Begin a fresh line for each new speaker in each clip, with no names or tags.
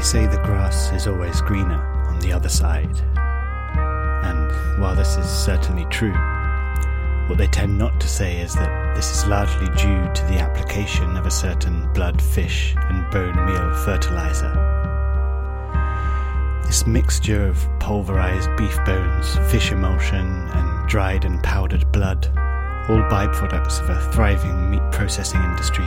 say the grass is always greener on the other side. And while this is certainly true, what they tend not to say is that this is largely due to the application of a certain blood, fish, and bone meal fertilizer. This mixture of pulverized beef bones, fish emulsion, and dried and powdered blood, all byproducts of a thriving meat processing industry,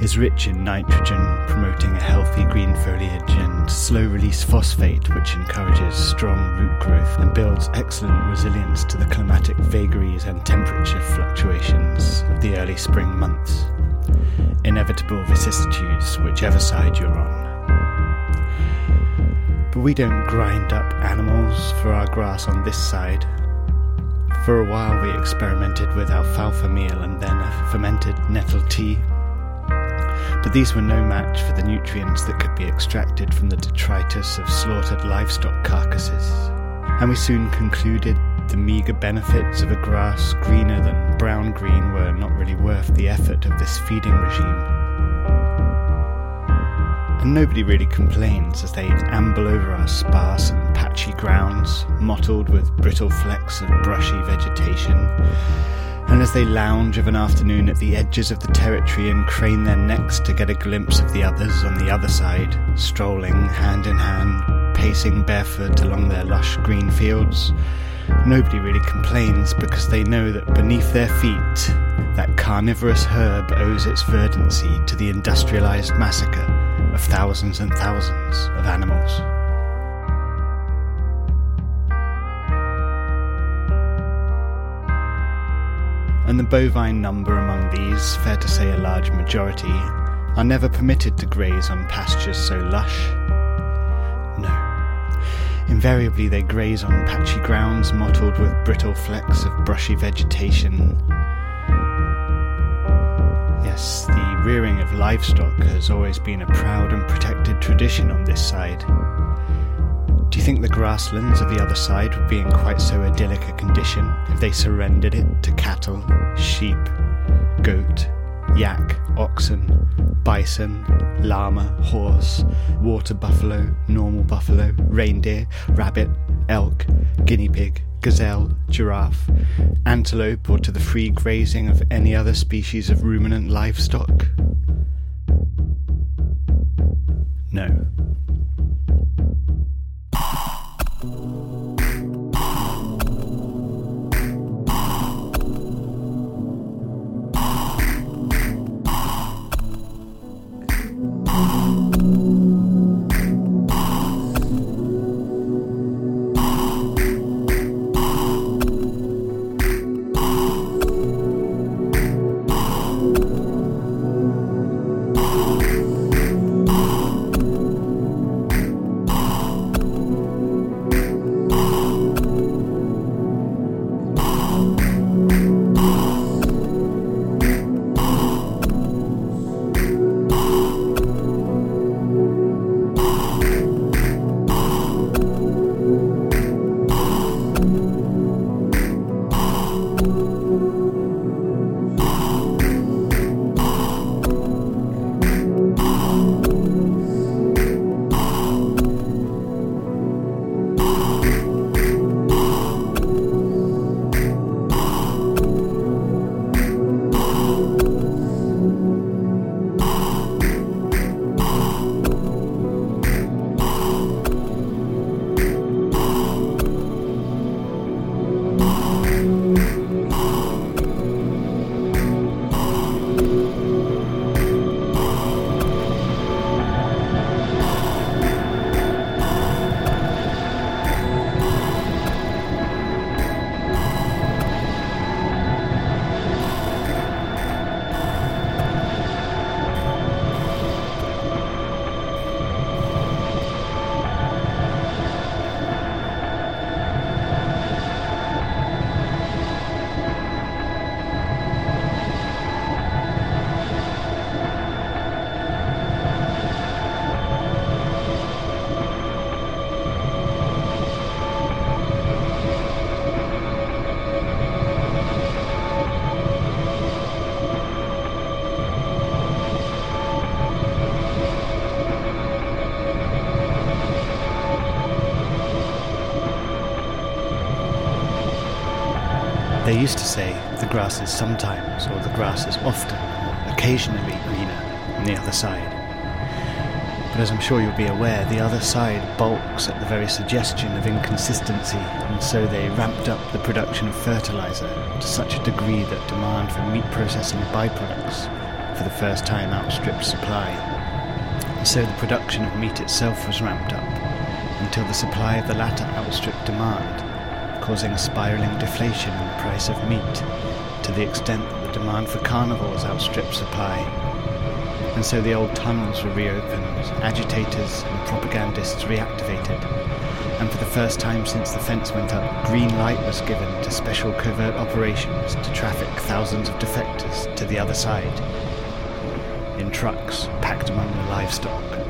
is rich in nitrogen, promoting a healthy green foliage, and slow release phosphate, which encourages strong root growth and builds excellent resilience to the climatic vagaries and temperature fluctuations of the early spring months. Inevitable vicissitudes, whichever side you're on. But we don't grind up animals for our grass on this side. For a while, we experimented with alfalfa meal and then a fermented nettle tea but these were no match for the nutrients that could be extracted from the detritus of slaughtered livestock carcasses. And we soon concluded the meagre benefits of a grass greener than brown green were not really worth the effort of this feeding regime. and nobody really complains as they amble over our sparse and patchy grounds, mottled with brittle flecks of brushy vegetation. And as they lounge of an afternoon at the edges of the territory and crane their necks to get a glimpse of the others on the other side, strolling hand in hand, pacing barefoot along their lush green fields, nobody really complains because they know that beneath their feet, that carnivorous herb owes its verdancy to the industrialized massacre of thousands and thousands of animals. And the bovine number among these, fair to say a large majority, are never permitted to graze on pastures so lush. No. Invariably, they graze on patchy grounds mottled with brittle flecks of brushy vegetation Yes, the rearing of livestock has always been a proud and protected tradition on this side. Think the grasslands of the other side would be in quite so idyllic a condition if they surrendered it to cattle, sheep, goat, yak, oxen, bison, llama, horse, water buffalo, normal buffalo, reindeer, rabbit, elk, guinea pig, gazelle, giraffe, antelope, or to the free grazing of any other species of ruminant livestock? No. Grass is sometimes, or the grass is often, occasionally greener on the other side. But as I'm sure you'll be aware, the other side balks at the very suggestion of inconsistency, and so they ramped up the production of fertilizer to such a degree that demand for meat processing byproducts for the first time outstripped supply. And so the production of meat itself was ramped up until the supply of the latter outstripped demand causing a spiraling deflation in the price of meat to the extent that the demand for carnivores outstripped supply. And so the old tunnels were reopened, agitators and propagandists reactivated, and for the first time since the fence went up, green light was given to special covert operations to traffic thousands of defectors to the other side in trucks packed among the livestock.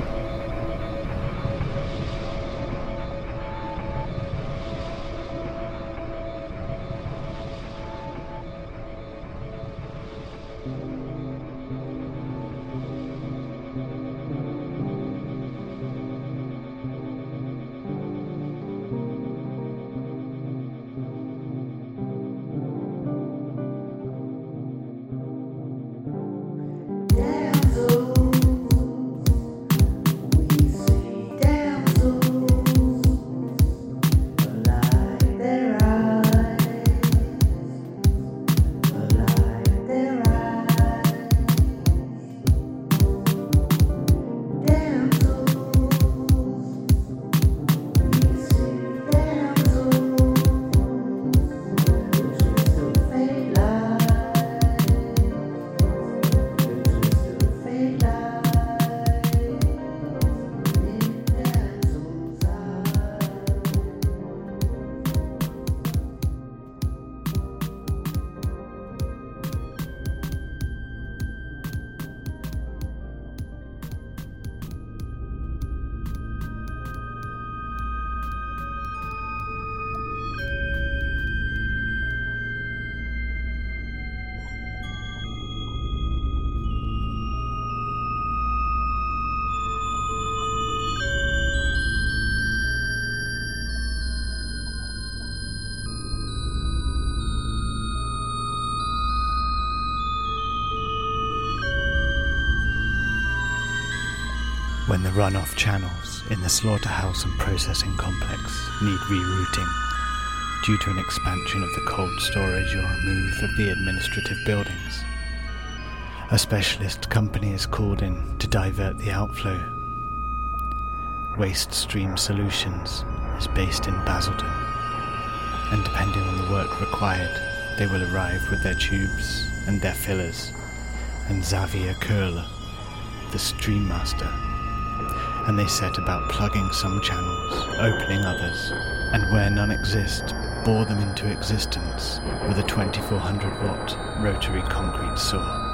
When the runoff channels in the slaughterhouse and processing complex need rerouting due to an expansion of the cold storage or a move of the administrative buildings. A specialist company is called in to divert the outflow. Waste Stream Solutions is based in Basildon, and depending on the work required, they will arrive with their tubes and their fillers, and Xavier Curle, the Stream Master, and they set about plugging some channels, opening others, and where none exist, bore them into existence with a 2400 watt rotary concrete saw.